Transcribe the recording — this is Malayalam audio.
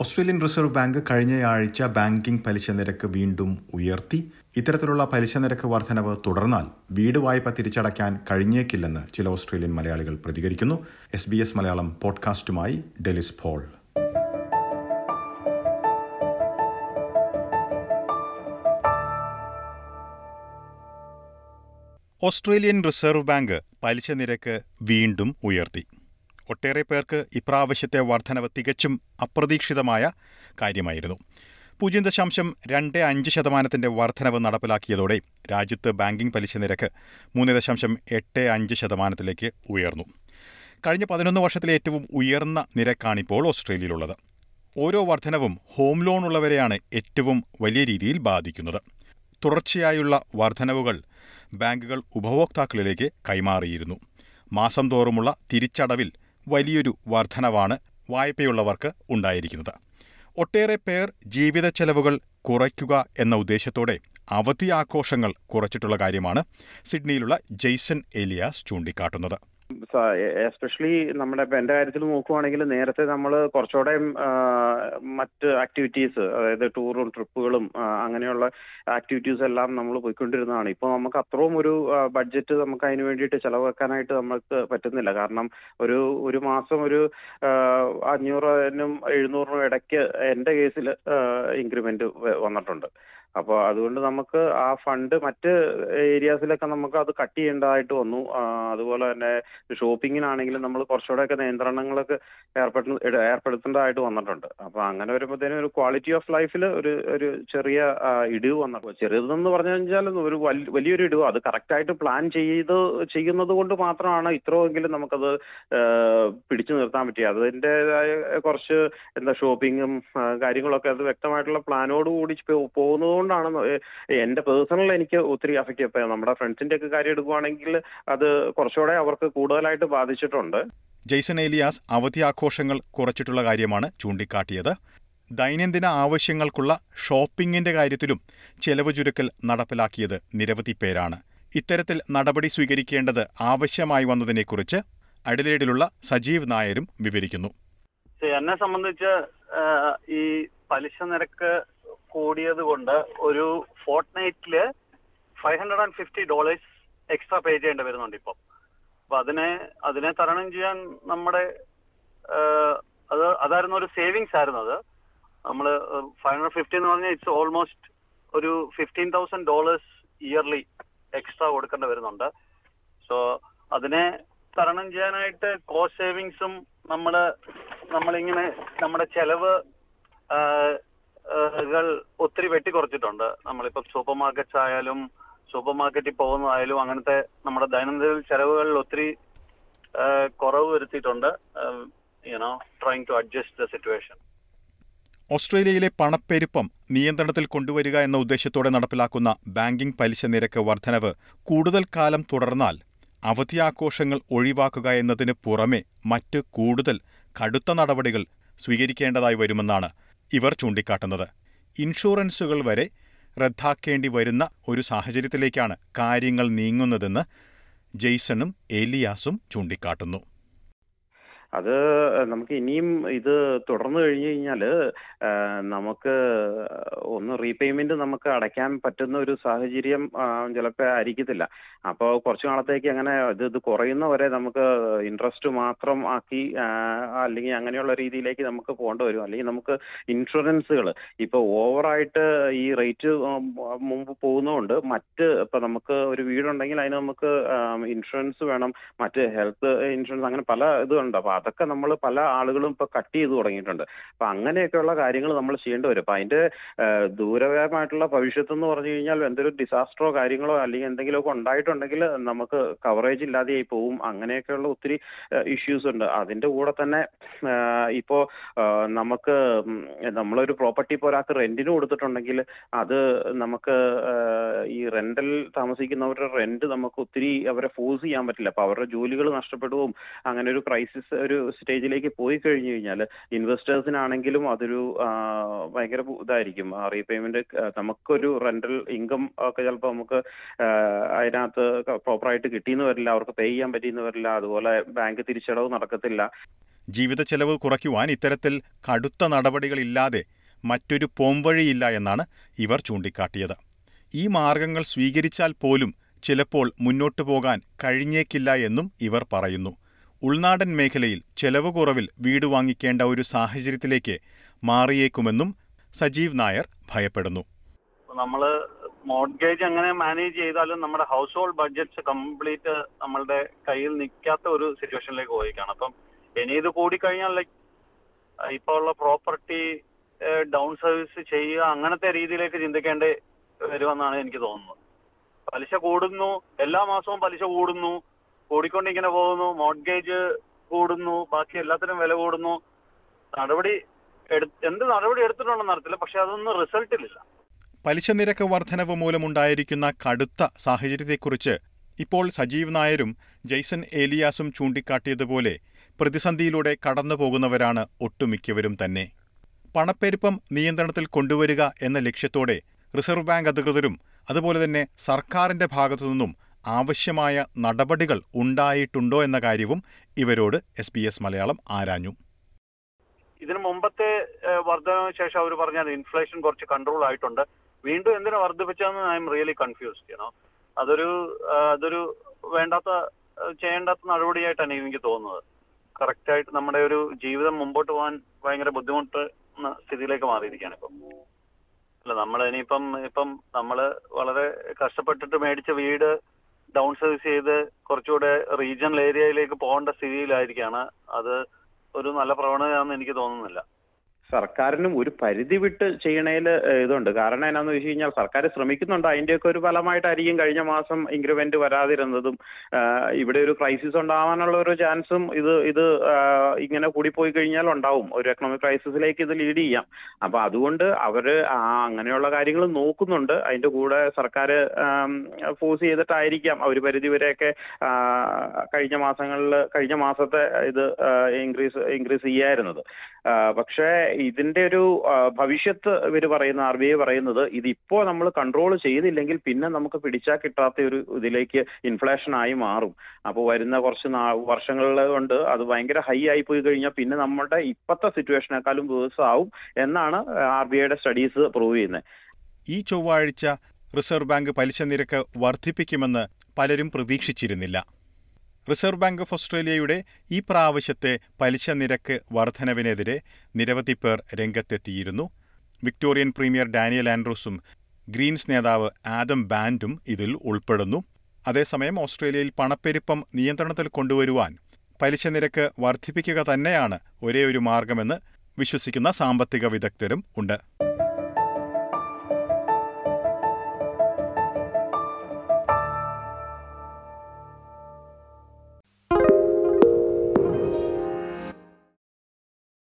ഓസ്ട്രേലിയൻ റിസർവ് ബാങ്ക് കഴിഞ്ഞയാഴ്ച ബാങ്കിംഗ് പലിശ നിരക്ക് വീണ്ടും ഉയർത്തി. ഇത്തരത്തിലുള്ള പലിശ നിരക്ക് വർധനവ് തുടർന്നാൽ വീട് വായ്പ തിരിച്ചടയ്ക്കാൻ കഴിഞ്ഞേക്കില്ലെന്ന് ചില ഓസ്ട്രേലിയൻ മലയാളികൾ പ്രതികരിക്കുന്നു. എസ് ബി എസ് മലയാളം പോഡ്കാസ്റ്റുമായി Delys fall Australian reserve bank പലിശ നിരക്ക് വീണ്ടും ഉയർത്തി. ഒട്ടേറെ പേർക്ക് ഇപ്രാവശ്യത്തെ വർധനവ് തികച്ചും അപ്രതീക്ഷിതമായ കാര്യമായിരുന്നു. പൂജ്യം ദശാംശം രണ്ട് അഞ്ച് ശതമാനത്തിന്റെ വർധനവ് നടപ്പിലാക്കിയതോടെ രാജ്യത്ത് ബാങ്കിംഗ് പലിശ നിരക്ക് മൂന്ന് ദശാംശം എട്ട് അഞ്ച് ശതമാനത്തിലേക്ക് ഉയർന്നു. കഴിഞ്ഞ പതിനൊന്ന് വർഷത്തിലെ ഏറ്റവും ഉയർന്ന നിരക്കാണിപ്പോൾ ഓസ്ട്രേലിയയിലുള്ളത്. ഓരോ വർധനവും ഹോം ലോൺ ഉള്ളവരെയാണ് ഏറ്റവും വലിയ രീതിയിൽ ബാധിക്കുന്നത്. തുടർച്ചയായുള്ള വർധനവുകൾ ബാങ്കുകൾ ഉപഭോക്താക്കളിലേക്ക് കൈമാറിയിരുന്നു. മാസം തോറുമുള്ള തിരിച്ചടവിൽ വലിയൊരു വർധനവാണ് വായ്പയുള്ളവർക്ക് ഉണ്ടായിരിക്കുന്നത്. ഒട്ടേറെ പേർ ജീവിത ചെലവുകൾ കുറയ്ക്കുക എന്ന ഉദ്ദേശത്തോടെ അവധി ആഘോഷങ്ങൾ കുറച്ചിട്ടുള്ള കാര്യമാണ് സിഡ്നിയിലുള്ള ജെയ്സൺ എലിയാസ് ചൂണ്ടിക്കാട്ടുന്നത്. എസ്പെഷ്യലി നമ്മുടെ ഇപ്പം എന്റെ കാര്യത്തിൽ നോക്കുവാണെങ്കിൽ നേരത്തെ നമ്മൾ കുറച്ചുകൂടെ മറ്റ് ആക്ടിവിറ്റീസ് അതായത് ടൂറും ട്രിപ്പുകളും അങ്ങനെയുള്ള ആക്ടിവിറ്റീസ് എല്ലാം നമ്മൾ പോയിക്കൊണ്ടിരുന്നതാണ്. ഇപ്പോൾ നമുക്ക് അത്രയും ഒരു ബഡ്ജറ്റ് നമുക്ക് അതിന് വേണ്ടിയിട്ട് ചിലവാക്കാനായിട്ട് നമുക്ക് പറ്റുന്നില്ല. കാരണം ഒരു ഒരു മാസം ഒരു അഞ്ഞൂറിനും എഴുന്നൂറിനും ഇടയ്ക്ക് എന്റെ കേസിൽ ഇൻക്രിമെന്റ് വന്നിട്ടുണ്ട്. അപ്പോൾ അതുകൊണ്ട് നമുക്ക് ആ ഫണ്ട് മറ്റ് ഏരിയാസിലൊക്കെ നമുക്ക് അത് കട്ട് ചെയ്യേണ്ടതായിട്ട് വന്നു. അതുപോലെ തന്നെ ഷോപ്പിങ്ങിനാണെങ്കിലും നമ്മൾ കുറച്ചുകൂടെയൊക്കെ നിയന്ത്രണങ്ങളൊക്കെ ഏർപ്പെടു ഏർപ്പെടുത്തേണ്ടതായിട്ട് വന്നിട്ടുണ്ട്. അപ്പോൾ അങ്ങനെ വരുമ്പോഴത്തേനും ഒരു ക്വാളിറ്റി ഓഫ് ലൈഫിൽ ഒരു ഒരു ചെറിയ ഇടിവ് വന്നു. ചെറിയതെന്ന് പറഞ്ഞു കഴിഞ്ഞാൽ ഒരു വലിയൊരു ഇടിവ്. അത് കറക്റ്റായിട്ട് പ്ലാൻ ചെയ്ത് ചെയ്യുന്നത് കൊണ്ട് മാത്രമാണ് ഇത്രയെങ്കിലും നമുക്കത് പിടിച്ചു നിർത്താൻ പറ്റിയത് അതിന്റെതായ കുറച്ച് എന്താ ഷോപ്പിങ്ങും കാര്യങ്ങളൊക്കെ അത് വ്യക്തമായിട്ടുള്ള പ്ലാനോട് കൂടി പോകുന്നത് കൊണ്ടാണ് എന്റെ പേഴ്സണൽ എനിക്ക് ഒത്തിരി അഫക്റ്റ് ചെയ്യപ്പോ നമ്മുടെ ഫ്രണ്ട്സിന്റെ ഒക്കെ കാര്യം എടുക്കുവാണെങ്കിൽ അത് കുറച്ചുകൂടെ അവർക്ക് കൂടുതലായിട്ട് ബാധിച്ചിട്ടുണ്ട്. ജെയ്സൺ ഏലിയാസ് അവധി ആഘോഷങ്ങൾ കുറച്ചിട്ടുള്ള കാര്യമാണ് ചൂണ്ടിക്കാട്ടിയത്. ദൈനംദിന ആവശ്യങ്ങൾക്കുള്ള ഷോപ്പിംഗിന്റെ കാര്യത്തിലും ചെലവ് ചുരുക്കൽ നടപ്പിലാക്കിയത് നിരവധി പേരാണ്. ഇത്തരത്തിൽ നടപടി സ്വീകരിക്കേണ്ടത് ആവശ്യമായി വന്നതിനെക്കുറിച്ച് അഡിലേഡിലുള്ള സജീവ് നായരും വിവരിക്കുന്നു. എന്നെ സംബന്ധിച്ച് ഈ പലിശ നിരക്ക് കൂടിയത് കൊണ്ട് ഒരു ഫോർട്ട് നൈറ്റിൽ five hundred and fifty dollars extra pay ചെയ്യേണ്ടി വരുന്നുണ്ട് ഇപ്പം. അപ്പൊ അതിനെ അതിനെ തരണം ചെയ്യാൻ നമ്മുടെ അത് അതായിരുന്നു ഒരു സേവിങ്സ് ആയിരുന്നു അത്. നമ്മൾ ഫൈവ് ഹൺഡ്രഡ് ഫിഫ്റ്റി എന്ന് പറഞ്ഞാൽ ഇറ്റ്സ് ഓൾമോസ്റ്റ് ഒരു fifteen thousand dollars yearly extra കൊടുക്കേണ്ടി വരുന്നുണ്ട്. സോ അതിനെ തരണം ചെയ്യാനായിട്ട് കോസ്റ്റ് സേവിങ്സും നമ്മൾ നമ്മളിങ്ങനെ നമ്മുടെ ചെലവ് കൾ ഒത്തിരി വെട്ടിക്കുറച്ചിട്ടുണ്ട് നമ്മളിപ്പോൾ സൂപ്പർ മാർക്കറ്റ്സ് ആയാലും സൂപ്പർ മാർക്കറ്റിൽ പോകുന്നതായാലും അങ്ങനത്തെ നമ്മുടെ ദൈനംദിന ചെലവുകളിൽ ഒത്തിരി കുറവ് വരുത്തിയിട്ടുണ്ട്. You know trying to adjust the situation ഓസ്ട്രേലിയയിലെ പണപ്പെരുപ്പം നിയന്ത്രണത്തിൽ കൊണ്ടുവരിക എന്ന ഉദ്ദേശത്തോടെ നടപ്പിലാക്കുന്ന ബാങ്കിംഗ് പലിശ നിരക്ക് വർധനവ് കൂടുതൽ കാലം തുടർന്നാൽ അവധി ആഘോഷങ്ങൾ ഒഴിവാക്കുക എന്നതിന് പുറമെ മറ്റ് കൂടുതൽ കടുത്ത നടപടികൾ സ്വീകരിക്കേണ്ടതായി വരുമെന്നാണ് ഇവർ ചൂണ്ടിക്കാട്ടുന്നത്. ഇൻഷുറൻസുകൾ വരെ റദ്ദാക്കേണ്ടി വരുന്ന ഒരു സാഹചര്യത്തിലേക്കാണ് കാര്യങ്ങൾ നീങ്ങുന്നതെന്ന് ജെയ്സണും ഏലിയാസും ചൂണ്ടിക്കാട്ടുന്നു. അത് നമുക്ക് ഇനിയും ഇത് തുടർന്നു കഴിഞ്ഞു കഴിഞ്ഞാൽ നമുക്ക് ഒന്ന് റീപേയ്മെന്റ് നമുക്ക് അടയ്ക്കാൻ പറ്റുന്ന ഒരു സാഹചര്യം ചിലപ്പോൾ ആയിരിക്കത്തില്ല. അപ്പോൾ കുറച്ചു നാളത്തേക്ക് അങ്ങനെ ഇത് ഇത് കുറയുന്നവരെ നമുക്ക് ഇൻട്രസ്റ്റ് മാത്രം ആക്കി അല്ലെങ്കിൽ അങ്ങനെയുള്ള രീതിയിലേക്ക് നമുക്ക് പോകേണ്ടി വരും. അല്ലെങ്കിൽ നമുക്ക് ഇൻഷുറൻസുകൾ ഇപ്പോൾ ഓവറായിട്ട് ഈ റേറ്റ് മുമ്പ് പോകുന്നതുകൊണ്ട് മറ്റ് ഇപ്പം നമുക്ക് ഒരു വീടുണ്ടെങ്കിൽ അതിന് നമുക്ക് ഇൻഷുറൻസ് വേണം. മറ്റ് ഹെൽത്ത് ഇൻഷുറൻസ് അങ്ങനെ പല ഇതുണ്ട്. അപ്പോൾ അതൊക്കെ നമ്മൾ പല ആളുകളും ഇപ്പൊ കട്ട് ചെയ്ത് തുടങ്ങിയിട്ടുണ്ട്. അപ്പൊ അങ്ങനെയൊക്കെയുള്ള കാര്യങ്ങൾ നമ്മൾ ചെയ്യേണ്ടി വരും. അപ്പൊ അതിന്റെ ദൂരപരമായിട്ടുള്ള ഭവിഷ്യത്ത് എന്ന് പറഞ്ഞു കഴിഞ്ഞാൽ എന്തൊരു ഡിസാസ്റ്ററോ കാര്യങ്ങളോ അല്ലെങ്കിൽ എന്തെങ്കിലുമൊക്കെ ഉണ്ടായിട്ടുണ്ടെങ്കിൽ നമുക്ക് കവറേജ് ഇല്ലാതെയായി പോവും. അങ്ങനെയൊക്കെയുള്ള ഒത്തിരി ഇഷ്യൂസ് ഉണ്ട്. അതിന്റെ കൂടെ തന്നെ ഇപ്പോ നമുക്ക് നമ്മളൊരു പ്രോപ്പർട്ടി ഇപ്പോൾ ഒരാൾക്ക് റെന്റിന് കൊടുത്തിട്ടുണ്ടെങ്കിൽ അത് നമുക്ക് ഈ റെന്റൽ താമസിക്കുന്നവരുടെ റെന്റ് നമുക്ക് ഒത്തിരി അവരെ ഫോഴ്സ് ചെയ്യാൻ പറ്റില്ല. അപ്പൊ അവരുടെ ജോലികൾ നഷ്ടപ്പെടുകയും അങ്ങനെ ഒരു ക്രൈസിസ് ഒരു സ്റ്റേജിലേക്ക് പോയി കഴിഞ്ഞു കഴിഞ്ഞാൽ ഇൻവെസ്റ്റേഴ്സിനാണെങ്കിലും അതൊരു ഭയങ്കര ഇതായിരിക്കും. റീപേയ്മെന്റ് നമുക്കൊരു റെന്റൽ ഇൻകം ഒക്കെ ചിലപ്പോൾ നമുക്ക് അതിനകത്ത് പ്രോപ്പറായിട്ട് കിട്ടിയെന്ന് വരില്ല അവർക്ക് പേ ചെയ്യാൻ പറ്റിയെന്ന് വരില്ല അതുപോലെ ബാങ്ക് തിരിച്ചടവ് നടക്കത്തില്ല. ജീവിത ചെലവ് കുറയ്ക്കുവാൻ ഇത്തരത്തിൽ കടുത്ത നടപടികളില്ലാതെ മറ്റൊരു പോംവഴിയില്ല എന്നാണ് ഇവർ ചൂണ്ടിക്കാട്ടിയത്. ഈ മാർഗങ്ങൾ സ്വീകരിച്ചാൽ പോലും ചിലപ്പോൾ മുന്നോട്ടു പോകാൻ കഴിഞ്ഞേക്കില്ല എന്നും ഇവർ പറയുന്നു. ഉൾനാടൻ മേഖലയിൽ ചെലവ് കുറവിൽ വീട് വാങ്ങിക്കേണ്ട ഒരു സാഹചര്യത്തിലേക്ക് മാറിയേക്കുമെന്നും സജീവ് നായർ ഭയപ്പെടുന്നു. നമ്മൾ മോഡ്ഗേജ് അങ്ങനെ മാനേജ് ചെയ്താലും നമ്മുടെ ഹൗസ് ഹോൾഡ് ബഡ്ജറ്റ്സ് കംപ്ലീറ്റ് നമ്മളുടെ കയ്യിൽ നിൽക്കാത്ത ഒരു സിറ്റുവേഷനിലേക്ക് പോയിക്കാണ്. അപ്പം ഇനി ഇത് കൂടിക്കഴിഞ്ഞാൽ ലൈക്ക് ഇപ്പോൾ ഉള്ള പ്രോപ്പർട്ടി ഡൗൺ സർവീസ് ചെയ്യുക അങ്ങനത്തെ രീതിയിലേക്ക് ചിന്തിക്കേണ്ടി വരുമെന്നാണ് എനിക്ക് തോന്നുന്നത്. പലിശ കൂടുന്നു എല്ലാ മാസവും പലിശ കൂടുന്നു കൂടിക്കൊണ്ടിങ്ങനെ പോകുന്നു മോഡ്ഗേജ് കൂടുന്നു ബാക്കി എല്ലാത്തിനും വില കൂടുന്നു. നടപടി എന്ത് നടപടി എടുത്തിട്ടുണ്ടെന്ന് അറിയത്തില്ല പക്ഷെ അതൊന്നും റിസൾട്ടിലില്ല പലിശ നിരക്ക് വർധനവ് മൂലമുണ്ടായിരിക്കുന്ന കടുത്ത സാഹചര്യത്തെക്കുറിച്ച് ഇപ്പോൾ സജീവ് നായരും ജെയ്സൺ ഏലിയാസും ചൂണ്ടിക്കാട്ടിയതുപോലെ പ്രതിസന്ധിയിലൂടെ കടന്നു പോകുന്നവരാണ് ഒട്ടുമിക്കവരും തന്നെ. പണപ്പെരുപ്പം നിയന്ത്രണത്തിൽ കൊണ്ടുവരിക എന്ന ലക്ഷ്യത്തോടെ റിസർവ് ബാങ്ക് അധികൃതരും അതുപോലെ തന്നെ സർക്കാരിന്റെ ഭാഗത്തുനിന്നും ആവശ്യമായ നടപടികൾ ഉണ്ടായിട്ടുണ്ടോ എന്ന കാര്യവും ഇവരോട് എസ് ബി എസ് മലയാളം ആരാഞ്ഞു. ഇതിനു മുമ്പത്തെ വർധന ശേഷം അവർ പറഞ്ഞാൽ ഇൻഫ്ലേഷൻ കുറച്ച് കൺട്രോൾ ആയിട്ടുണ്ട്. വീണ്ടും എന്തിനാ വർദ്ധിപ്പിച്ചതെന്ന് ഐ എം റിയലി കൺഫ്യൂസ്ഡ് ചെയ്യണോ അതൊരു അതൊരു വേണ്ടാത്ത ചെയ്യേണ്ടാത്ത നടപടിയായിട്ടാണ് എനിക്ക് തോന്നുന്നത്. കറക്റ്റ് ആയിട്ട് നമ്മുടെ ഒരു ജീവിതം മുമ്പോട്ട് പോകാൻ ഭയങ്കര ബുദ്ധിമുട്ട് സ്ഥിതിയിലേക്ക് മാറിയിരിക്കുകയാണ് ഇപ്പം. അല്ല നമ്മൾ ഇനിയിപ്പം ഇപ്പം നമ്മൾ വളരെ കഷ്ടപ്പെട്ടിട്ട് മേടിച്ച വീട് ഡൗൺ സർവീസ് ചെയ്ത് കുറച്ചുകൂടെ റീജിയണൽ ഏരിയയിലേക്ക് പോകേണ്ട സ്ഥിതിയിലായിരിക്കുകയാണ് അത് ഒരു നല്ല പ്രവണതയാണെന്ന് എനിക്ക് തോന്നുന്നില്ല. സർക്കാരിനും ഒരു പരിധി വിട്ട് ചെയ്യണേൽ ഇതുണ്ട്. കാരണം എന്നാന്ന് വെച്ച് കഴിഞ്ഞാൽ സർക്കാർ ശ്രമിക്കുന്നുണ്ട്. അതിന്റെയൊക്കെ ഒരു ഫലമായിട്ടായിരിക്കും കഴിഞ്ഞ മാസം ഇൻക്രിമെന്റ് വരാതിരുന്നതും. ഇവിടെ ഒരു ക്രൈസിസ് ഉണ്ടാവാനുള്ള ഒരു ചാൻസും ഇത് ഇത് ഇങ്ങനെ കൂടിപ്പോയി കഴിഞ്ഞാൽ ഉണ്ടാവും. ഒരു എക്കണോമിക് ക്രൈസിസിലേക്ക് ഇത് ലീഡ് ചെയ്യാം. അപ്പൊ അതുകൊണ്ട് അവർ ആ അങ്ങനെയുള്ള കാര്യങ്ങൾ നോക്കുന്നുണ്ട്. അതിന്റെ കൂടെ സർക്കാർ ഫോഴ്സ് ചെയ്തിട്ടായിരിക്കാം. ഒരു പരിധി വരെയൊക്കെ കഴിഞ്ഞ മാസങ്ങളിൽ കഴിഞ്ഞ മാസത്തെ ഇത് ഇൻക്രീസ് ഇൻക്രീസ് ചെയ്യായിരുന്നത്. പക്ഷേ ഇതിന്റെ ഒരു ഭവിഷ്യത്ത് ഇവർ പറയുന്ന ആർ ബി ഐ പറയുന്നത് ഇതിപ്പോ നമ്മൾ കൺട്രോൾ ചെയ്തില്ലെങ്കിൽ പിന്നെ നമുക്ക് പിടിച്ചാൽ കിട്ടാത്ത ഒരു ഇതിലേക്ക് ഇൻഫ്ലേഷൻ ആയി മാറും. അപ്പോൾ വരുന്ന കുറച്ച് വർഷങ്ങളിൽ കൊണ്ട് അത് ഭയങ്കര ഹൈ ആയി പോയി കഴിഞ്ഞാൽ പിന്നെ നമ്മുടെ ഇപ്പോഴത്തെ സിറ്റുവേഷനേക്കാളും വേഴ്സ് ആവും എന്നാണ് ആർ ബി ഐയുടെ സ്റ്റഡീസ് പ്രൂവ് ചെയ്യുന്നത് ഈ ചൊവ്വാഴ്ച റിസർവ് ബാങ്ക് പലിശ നിരക്ക് വർദ്ധിപ്പിക്കുമെന്ന് പലരും പ്രതീക്ഷിച്ചിരുന്നില്ല. റിസർവ് ബാങ്ക് ഓഫ് ഓസ്ട്രേലിയയുടെ ഈ പ്രാവശ്യത്തെ പലിശ നിരക്ക് വർധനവിനെതിരെ നിരവധി പേർ രംഗത്തെത്തിയിരുന്നു. വിക്ടോറിയൻ പ്രീമിയർ ഡാനിയൽ ആൻഡ്രൂസും ഗ്രീൻസ് നേതാവ് ആദം ബാൻഡും ഇതിൽ ഉൾപ്പെടുന്നു. അതേസമയം ഓസ്ട്രേലിയയിൽ പണപ്പെരുപ്പം നിയന്ത്രണത്തിൽ കൊണ്ടുവരുവാൻ പലിശ നിരക്ക് വർദ്ധിപ്പിക്കുക തന്നെയാണ് ഒരേ ഒരു മാർഗമെന്ന് വിശ്വസിക്കുന്ന സാമ്പത്തിക വിദഗ്ധരും ഉണ്ട്.